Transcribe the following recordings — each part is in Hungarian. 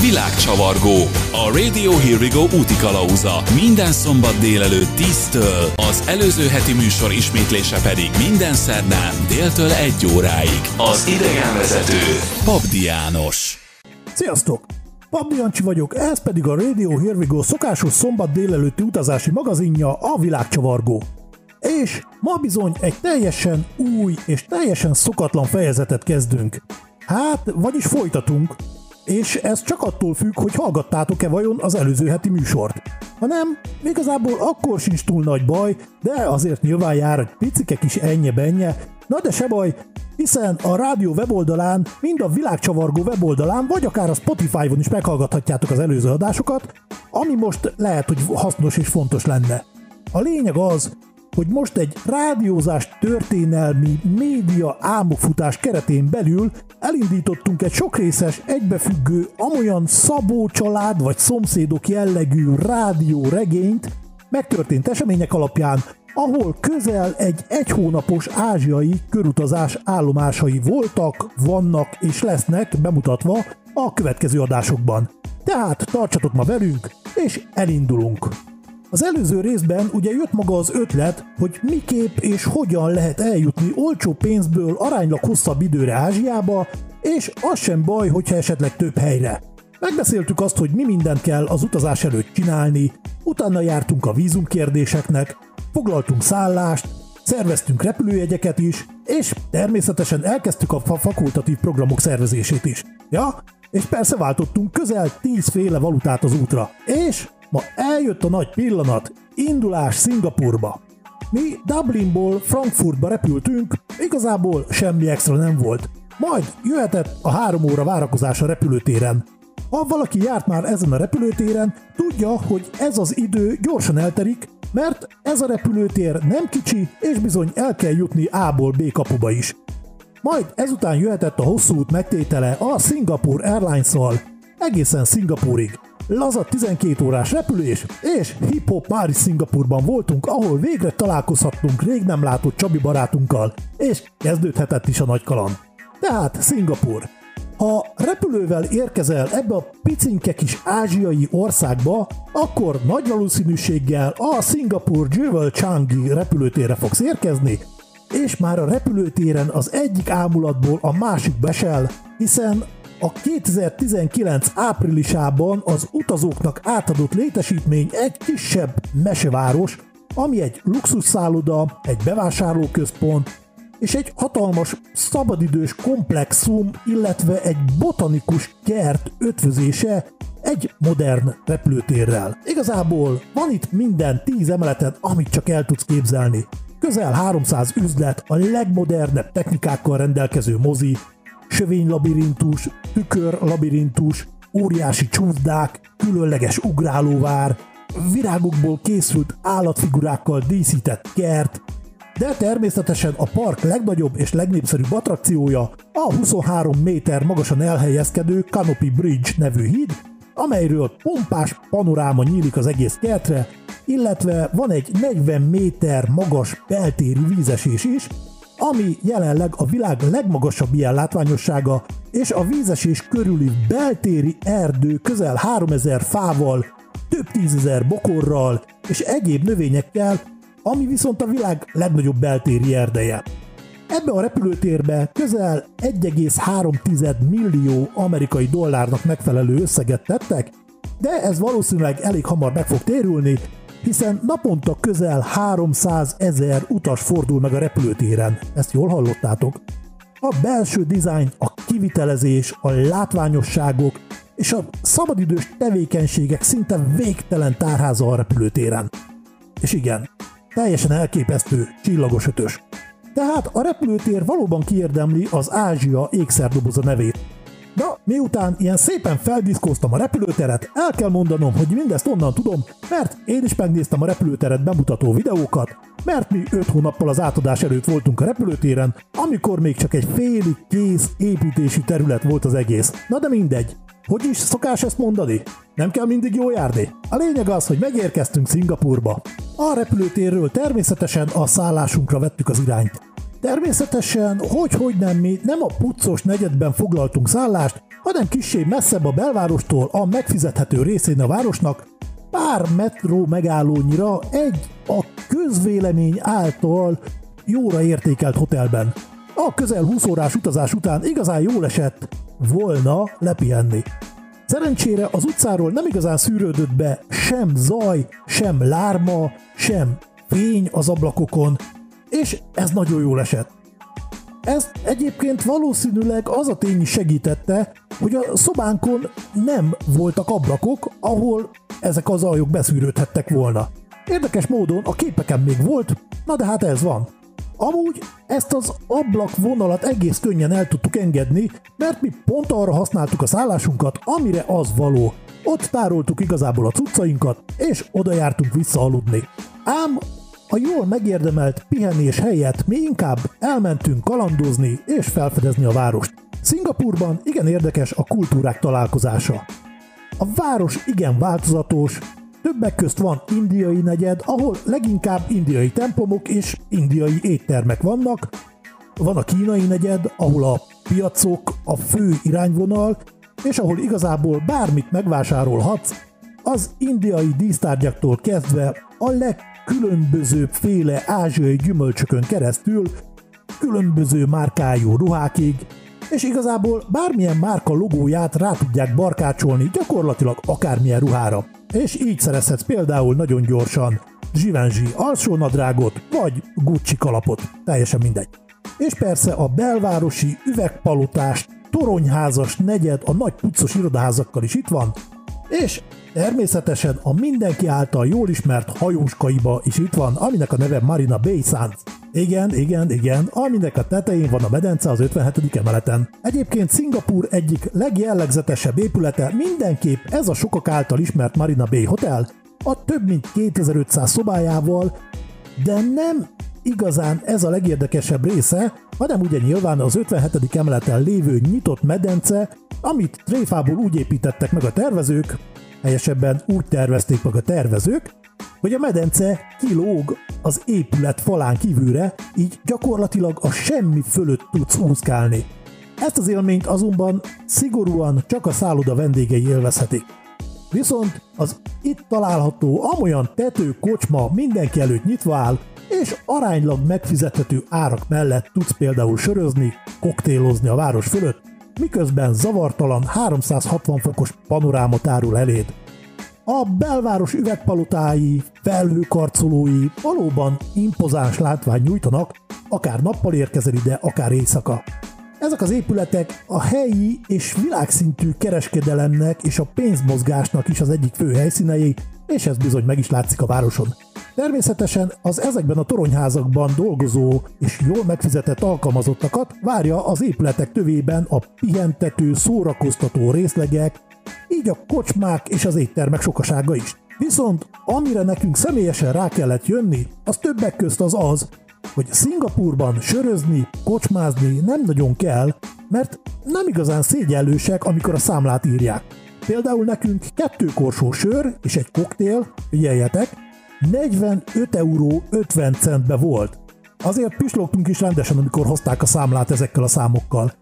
Világcsavargó. A Radio Here We Go úti kalauza. Minden szombat délelőtt 10-től, az előző heti műsor ismétlése pedig minden szerdán déltől 1 óráig. Az idegenvezető Pabdi János. Sziasztok! Pabdi Jancsi vagyok, ez pedig a Radio Here We Go szokásos szombat délelőtti utazási magazinja, a Világcsavargó. És ma bizony egy teljesen új és teljesen szokatlan fejezetet kezdünk. Hát, vagyis folytatunk, és ez csak attól függ, hogy hallgattátok-e vajon az előző heti műsort. Ha nem, igazából akkor sincs túl nagy baj, de azért nyilván jár egy picike kis ennye-benye, na de se baj, hiszen a rádió weboldalán, mind a világcsavargó weboldalán, vagy akár a Spotify-on is meghallgathatjátok az előző adásokat, ami most lehet, hogy hasznos és fontos lenne. A lényeg az, hogy most egy rádiózás történelmi média álmokfutás keretén belül elindítottunk egy sokrészes, egybefüggő, amolyan Szabó család vagy szomszédok jellegű rádió regényt megtörtént események alapján, ahol közel egy egy hónapos ázsiai körutazás állomásai voltak, vannak és lesznek bemutatva a következő adásokban. Tehát tartsatok ma velünk, és elindulunk! Az előző részben ugye jött maga az ötlet, hogy miképp és hogyan lehet eljutni olcsó pénzből aránylag hosszabb időre Ázsiába, és az sem baj, hogyha esetleg több helyre. Megbeszéltük azt, hogy mi mindent kell az utazás előtt csinálni, utána jártunk a vízumkérdéseknek, foglaltunk szállást, szerveztünk repülőjegyeket is, és természetesen elkezdtük a fakultatív programok szervezését is. Ja, és persze váltottunk közel 10 féle valutát az útra. És Ma eljött a nagy pillanat, indulás Szingapurba. Mi Dublinból Frankfurtba repültünk, igazából semmi extra nem volt. Majd jöhetett a három óra várakozás a repülőtéren. Ha valaki járt már ezen a repülőtéren, tudja, hogy ez az idő gyorsan elterik, mert ez a repülőtér nem kicsi, és bizony el kell jutni A-ból B kapuba is. Majd ezután jöhetett a hosszú út megtétele a Singapore Airlines-szal, egészen Singapúrig. Laza 12 órás repülés, és hip-hop már is Szingapurban voltunk, ahol végre találkozhattunk rég nem látott Csabi barátunkkal, és kezdődhetett is a nagy kaland. Tehát Szingapur. Ha repülővel érkezel ebbe a picinke kis ázsiai országba, akkor nagy valószínűséggel a Singapur Jewel Changi repülőtérre fogsz érkezni, és már a repülőtéren az egyik ámulatból a másik besel, hiszen a 2019 áprilisában az utazóknak átadott létesítmény egy kisebb meseváros, ami egy luxusszálloda, egy bevásárlóközpont és egy hatalmas szabadidős komplexum, illetve egy botanikus kert ötvözése egy modern repülőtérrel. Igazából van itt minden 10 emeleten, amit csak el tudsz képzelni. Közel 300 üzlet, a legmodernebb technikákkal rendelkező mozi, sövénylabirintus, tükörlabirintus, óriási csúszdák, különleges ugrálóvár, virágokból készült állatfigurákkal díszített kert, de természetesen a park legnagyobb és legnépszerűbb attrakciója a 23 méter magasan elhelyezkedő Canopy Bridge nevű híd, amelyről pompás panoráma nyílik az egész kertre, illetve van egy 40 méter magas beltéri vízesés is, ami jelenleg a világ legmagasabb ilyen látványossága, és a vízesés körüli beltéri erdő közel 3000 fával, több tízezer bokorral és egyéb növényekkel, ami viszont a világ legnagyobb beltéri erdeje. Ebbe a repülőtérbe közel 1,3 millió amerikai dollárnak megfelelő összeget tettek, de ez valószínűleg elég hamar meg fog térülni, hiszen naponta közel 300 ezer utas fordul meg a repülőtéren. Ezt jól hallottátok? A belső dizájn, a kivitelezés, a látványosságok és a szabadidős tevékenységek szinte végtelen tárháza a repülőtéren. És igen, teljesen elképesztő, csillagos ötös. Tehát a repülőtér valóban kiérdemli az Ázsia ékszerdoboza nevét. Miután ilyen szépen feldiszkóztam a repülőteret, el kell mondanom, hogy mindezt onnan tudom, mert én is megnéztem a repülőteret bemutató videókat, mert mi 5 hónappal az átadás előtt voltunk a repülőtéren, amikor még csak egy félig kész építési terület volt az egész. Na de mindegy. Hogy is szokás ezt mondani? Nem kell mindig jó járni? A lényeg az, hogy megérkeztünk Szingapurba. A repülőtérről természetesen a szállásunkra vettük az irányt. Természetesen, hogy hogy nem mi, nem a puccos negyedben foglaltunk szállást, hanem kissé messzebb a belvárostól a megfizethető részén a városnak, pár metró megállónyira egy a közvélemény által jóra értékelt hotelben. A közel 20 órás utazás után igazán jól esett volna lepihenni. Szerencsére az utcáról nem igazán szűrődött be sem zaj, sem lárma, sem fény az ablakokon, és ez nagyon jól esett. Ez egyébként valószínűleg az a tény segítette, hogy a szobánkon nem voltak ablakok, ahol ezek az zajok beszűrődhettek volna. Érdekes módon a képeken még volt, na de hát ez van. Amúgy ezt az ablak vonalat egész könnyen el tudtuk engedni, mert mi pont arra használtuk a szállásunkat, amire az való. Ott tároltuk igazából a cuccainkat, és oda jártunk vissza aludni. Ám a jól megérdemelt pihenés helyett mi inkább elmentünk kalandozni és felfedezni a várost. Szingapurban igen érdekes a kultúrák találkozása. A város igen változatos, többek közt van indiai negyed, ahol leginkább indiai templomok és indiai éttermek vannak, van a kínai negyed, ahol a piacok a fő irányvonal, és ahol igazából bármit megvásárolhatsz, az indiai dísztárgyaktól kezdve a legkülönbözőbb féle ázsiai gyümölcsökön keresztül, különböző márkájú ruhákig, és igazából bármilyen márka logóját rá tudják barkácsolni gyakorlatilag akármilyen ruhára. És így szerezhetsz például nagyon gyorsan Givenchy alsónadrágot, vagy Gucci kalapot, teljesen mindegy. És persze a belvárosi üvegpalotás, toronyházas negyed a nagy puccos irodaházakkal is itt van, és természetesen a mindenki által jól ismert hajóskaiba is itt van, aminek a neve Marina Bay Sands. Igen, igen, igen, aminek a tetején van a medence az 57. emeleten. Egyébként Szingapúr egyik legjellegzetesebb épülete mindenképp ez a sokak által ismert Marina Bay Hotel, a több mint 2500 szobájával, de nem igazán ez a legérdekesebb része, hanem ugye nyilván az 57. emeleten lévő nyitott medence, amit tréfából úgy építettek meg a tervezők, helyesebben úgy tervezték meg a tervezők, hogy a medence kilóg az épület falán kívülre, így gyakorlatilag a semmi fölött tudsz úszkálni. Ezt az élményt azonban szigorúan csak a szálloda vendégei élvezhetik. Viszont az itt található amolyan tető kocsma mindenki előtt nyitva áll, és aránylag megfizethető árak mellett tudsz például sörözni, koktélozni a város fölött, miközben zavartalan 360 fokos panoráma tárul eléd. A belváros üvegpalotái, felhőkarcolói valóban impozáns látvány nyújtanak, akár nappal érkezel ide, akár éjszaka. Ezek az épületek a helyi és világszintű kereskedelemnek és a pénzmozgásnak is az egyik fő helyszínei, és ez bizony meg is látszik a városon. Természetesen az ezekben a toronyházakban dolgozó és jól megfizetett alkalmazottakat várja az épületek tövében a pihentető, szórakoztató részlegek, így a kocsmák és az éttermek sokasága is. Viszont amire nekünk személyesen rá kellett jönni, az többek közt az az, hogy Szingapurban sörözni, kocsmázni nem nagyon kell, mert nem igazán szégyellősek, amikor a számlát írják. Például nekünk kettő korsó sör és egy koktél, figyeljetek, 45 euró 50 centbe volt. Azért pislogtunk is rendesen, amikor hozták a számlát ezekkel a számokkal.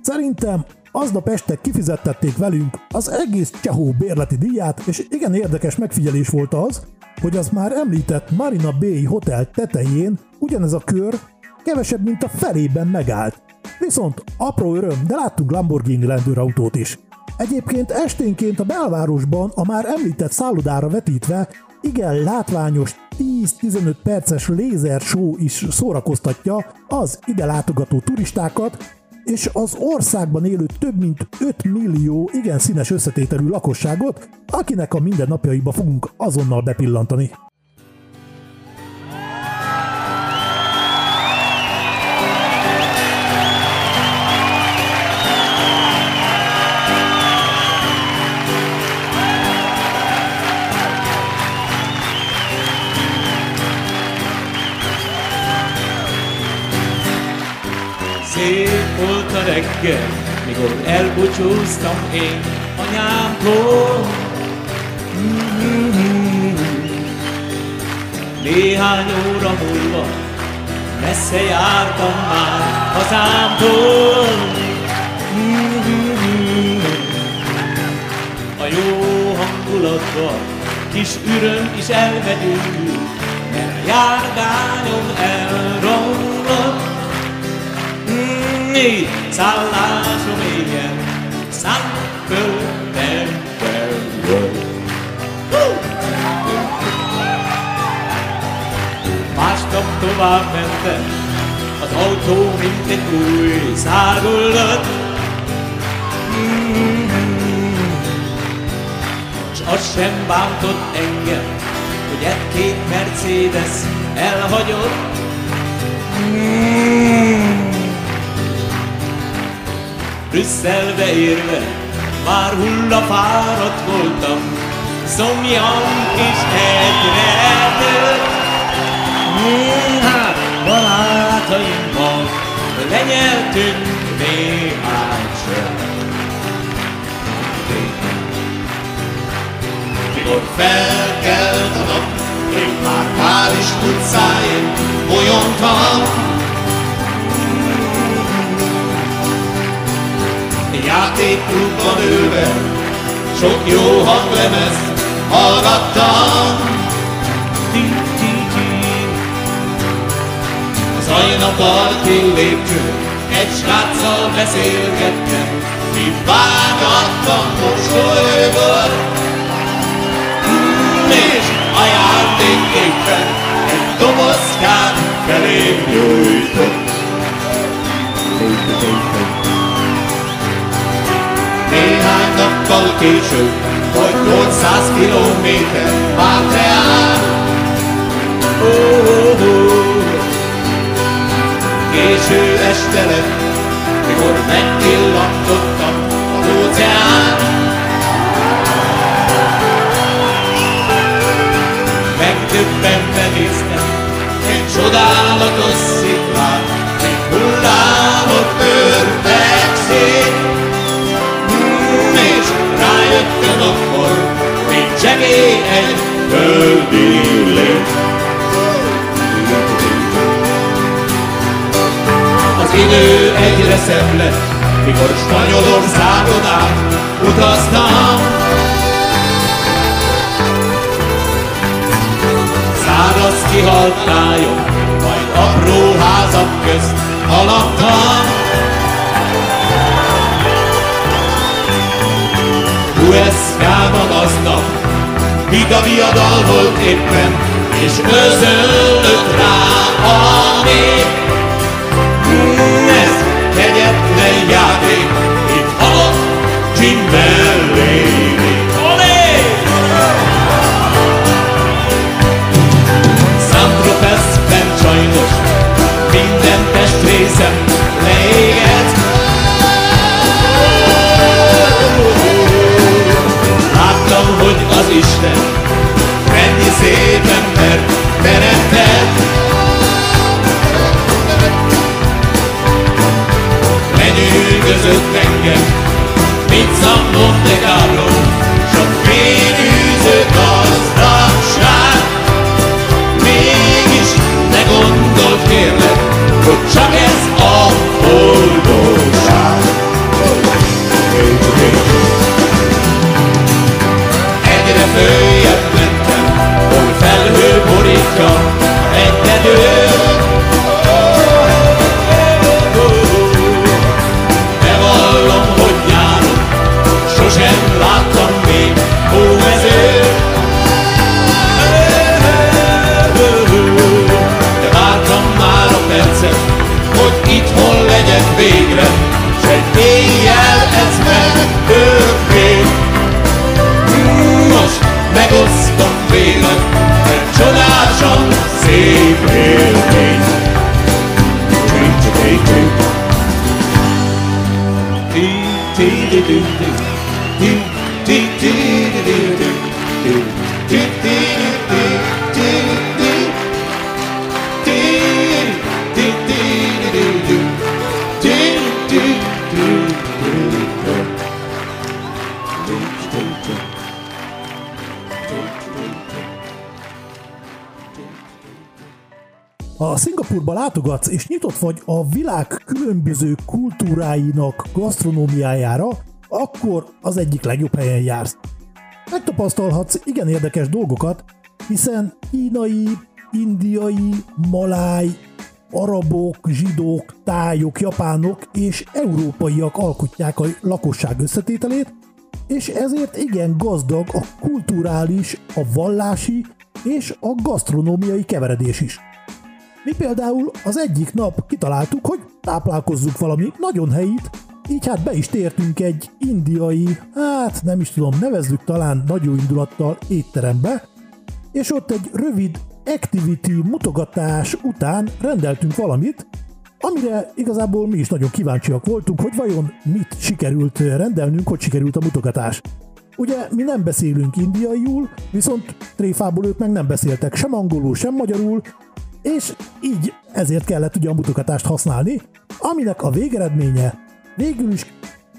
Szerintem aznap este kifizettették velünk az egész csehó bérleti díját, és igen érdekes megfigyelés volt az, hogy az már említett Marina Bay Hotel tetején ugyanez a kör kevesebb, mint a felében megállt. Viszont apró öröm, de láttunk Lamborghini rendőrautót is. Egyébként esténként a belvárosban a már említett szállodára vetítve igen látványos 10-15 perces lézer show is szórakoztatja az ide látogató turistákat, és az országban élő több mint 5 millió igen színes összetételű lakosságot, akinek a mindennapjaiba fogunk azonnal bepillantani. Szép volt a reggel, mikor elbúcsúztam én anyámtól. Néhány óra múlva messze jártam már hazámtól. A jó hangulatban kis üröm is elvegyünk, mert a járgányom elromlott. Négy szállásom éjjel, szánkföldben Másnap tovább mentem, az autó mint egy új szárgullat. S az sem bántott engem, hogy egy-két Mercedes elhagyott. Brüsszelbe érve már hullafáradt voltam, szomjam is egyre nőtt. Hát barátaimmal lenyeltünk néhány sört. Mikor felkelt a nap, én már Párizs utcáin bolyontam. Játékklubban ülve sok jó hanglemez hallgattam. Zajna parti lépcső, egy sráccal beszélgettem, mi vágattam mosolygott. És a játéképpen egy dobozkát felém nyújtott. Később, vagy 800 kilométer várt reál. Oh, oh, oh. Késő este lett, mikor megpillantottam Az idő egyre szebb lett, mikor Spanyolországon át utaztam. Száraz kihalt tájon, majd apró házak közt haladtam. Hueszkában aznap, Viga viadal volt éppen, és özöllött rá a nép. Ez kegyetlen játék, itt halott Csimbelléni. April days. Drink, látogatsz és nyitott vagy a világ különböző kultúráinak gasztronómiájára, akkor az egyik legjobb helyen jársz. Megtapasztalhatsz igen érdekes dolgokat, hiszen kínai, indiai, maláj, arabok, zsidók, tájok, japánok és európaiak alkotják a lakosság összetételét, és ezért igen gazdag a kulturális, a vallási és a gasztronómiai keveredés is. Mi például az egyik nap kitaláltuk, hogy táplálkozzunk valami nagyon helyit, így hát be is tértünk egy indiai, hát nem is tudom, nevezzük talán nagy indulattal étterembe, és ott egy rövid activity mutogatás után rendeltünk valamit, amire igazából mi is nagyon kíváncsiak voltunk, hogy vajon mit sikerült rendelnünk, hogy sikerült a mutogatás. Ugye mi nem beszélünk indiaiul, viszont tréfából ők meg nem beszéltek sem angolul, sem magyarul, és így ezért kellett ugye a mutogatást használni, aminek a végeredménye végül is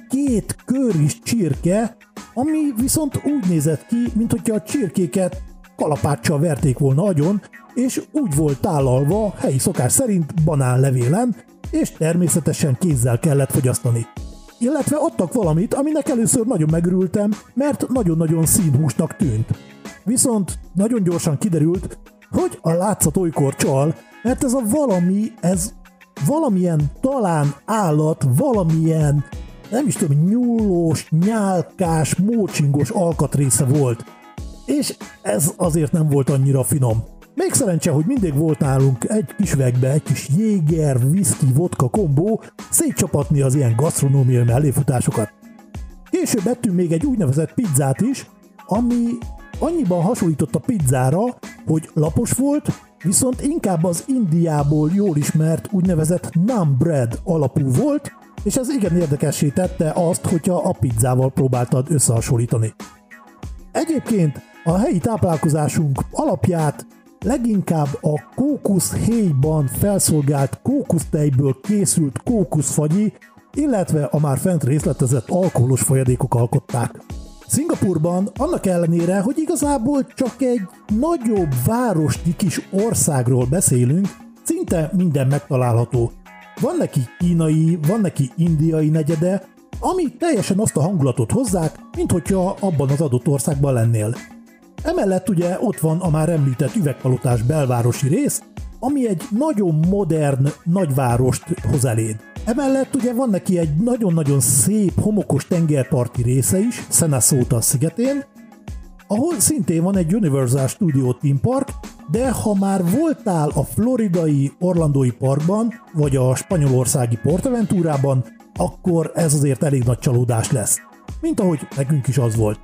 két is csirke, ami viszont úgy nézett ki, mint hogyha a csirkéket kalapáccsal verték volna agyon, és úgy volt tálalva helyi szokás szerint banánlevélen, és természetesen kézzel kellett fogyasztani. Illetve adtak valamit, aminek először nagyon megörültem, mert nagyon-nagyon színhúsnak tűnt. Viszont nagyon gyorsan kiderült, hogy a látszat olykor csal, mert ez a valami, ez valamilyen talán állat, valamilyen nem is tudom, nyúlós, nyálkás, mócsingos alkatrésze volt. És ez azért nem volt annyira finom. Még szerencse, hogy mindig volt nálunk egy kis üvegbe egy kis jéger, whisky, vodka kombó, szétcsapatni az ilyen gasztronómiai melléfutásokat. Később ettünk még egy úgynevezett pizzát is, ami annyiban hasonlított a pizzára, hogy lapos volt, viszont inkább az Indiából jól ismert úgynevezett naan bread alapú volt, és ez igen érdekessé tette azt, hogyha a pizzával próbáltad összehasonlítani. Egyébként a helyi táplálkozásunk alapját leginkább a kókuszhéjban felszolgált kókusztejből készült kókuszfagyi, illetve a már fent részletezett alkoholos folyadékok alkották. Szingapurban annak ellenére, hogy igazából csak egy nagyobb városnyi kis országról beszélünk, szinte minden megtalálható. Van neki kínai, van neki indiai negyede, ami teljesen azt a hangulatot hozzák, mint hogyha abban az adott országban lennél. Emellett ugye ott van a már említett üvegpalotás belvárosi rész, ami egy nagyon modern nagyvárost hoz eléd. Emellett ugye van neki egy nagyon-nagyon szép homokos tengerparti része is, Senasota szigetén, ahol szintén van egy Universal Studio Theme Park, de ha már voltál a floridai Orlandói Parkban, vagy a spanyolországi Portaventurában, akkor ez azért elég nagy csalódás lesz. Mint ahogy nekünk is az volt.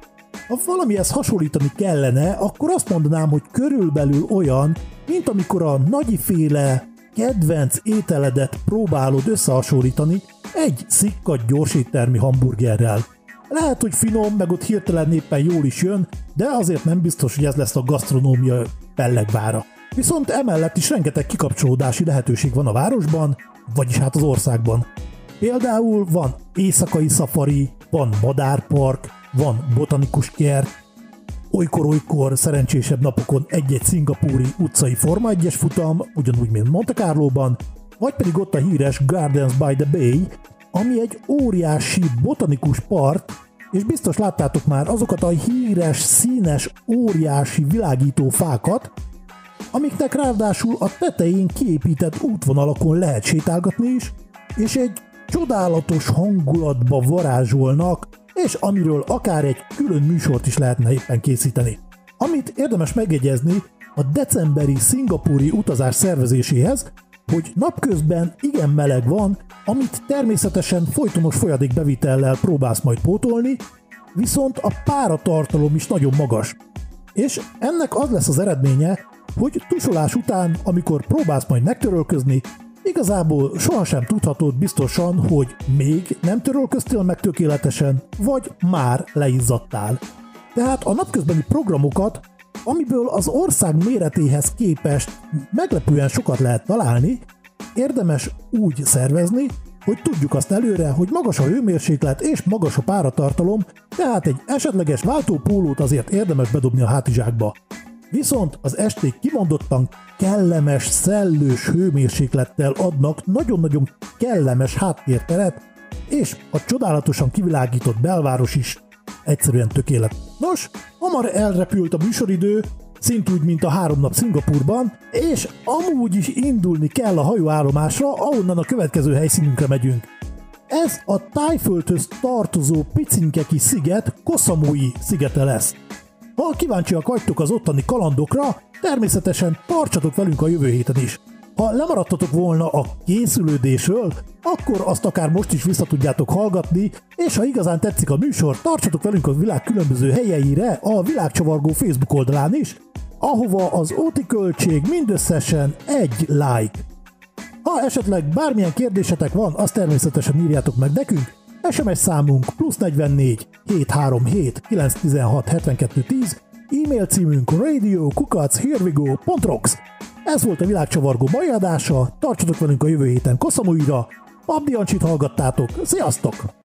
Ha valamihez hasonlítani kellene, akkor azt mondanám, hogy körülbelül olyan, mint amikor a nagyiféle kedvenc ételedet próbálod összehasonlítani egy szikkat gyorséttermi hamburgerrel. Lehet, hogy finom, meg ott hirtelen éppen jól is jön, de azért nem biztos, hogy ez lesz a gasztronómia pellegvára. Viszont emellett is rengeteg kikapcsolódási lehetőség van a városban, vagyis hát az országban. Például van éjszakai szafari, van madárpark, van botanikus kert, olykor-olykor szerencsésebb napokon egy-egy szingapúri utcai Forma 1-es futam, ugyanúgy, mint Monte Carlo-ban, vagy pedig ott a híres Gardens by the Bay, ami egy óriási botanikus park, és biztos láttátok már azokat a híres, színes, óriási világító fákat, amiknek ráadásul a tetején kiépített útvonalakon lehet sétálgatni is, és egy csodálatos hangulatba varázsolnak, és amiről akár egy külön műsort is lehetne éppen készíteni. Amit érdemes megjegyezni a decemberi szingapúri utazás szervezéséhez, hogy napközben igen meleg van, amit természetesen folytonos folyadékbevitellel próbálsz majd pótolni, viszont a páratartalom is nagyon magas. És ennek az lesz az eredménye, hogy tusolás után, amikor próbálsz majd megtörölközni, Igazából sohasem tudhatod biztosan, hogy még nem törölköztél meg tökéletesen, vagy már leizzadtál. Tehát a napközbeni programokat, amiből az ország méretéhez képest meglepően sokat lehet találni, érdemes úgy szervezni, hogy tudjuk azt előre, hogy magas a hőmérséklet és magas a páratartalom, tehát egy esetleges váltópólót azért érdemes bedobni a hátizsákba. Viszont az esték kimondottan kellemes, szellős hőmérséklettel adnak nagyon-nagyon kellemes háttérteret, és a csodálatosan kivilágított belváros is egyszerűen tökélet. Nos, hamar elrepült a műsoridő, szintúgy, mint a három nap Szingapurban, és amúgy is indulni kell a hajóállomásra, ahonnan a következő helyszínünkre megyünk. Ez a tájföldhöz tartozó picinke sziget Koszamui szigete lesz. Ha kíváncsiak vagytok az ottani kalandokra, természetesen tartsatok velünk a jövő héten is. Ha lemaradtatok volna a készülődésről, akkor azt akár most is vissza tudjátok hallgatni, és ha igazán tetszik a műsor, tartsatok velünk a világ különböző helyeire a Világcsavargó Facebook oldalán is, ahova az óti költség mindösszesen egy like. Ha esetleg bármilyen kérdésetek van, azt természetesen írjátok meg nekünk, SMS számunk plusz 44 737 916 72 10, e-mail címünk radio.kukac.hervigo.rocks. Ez volt a világcsavargó mai adása, tartsatok velünk a jövő héten Koszamuira, Abdi Ancsit hallgattátok, sziasztok!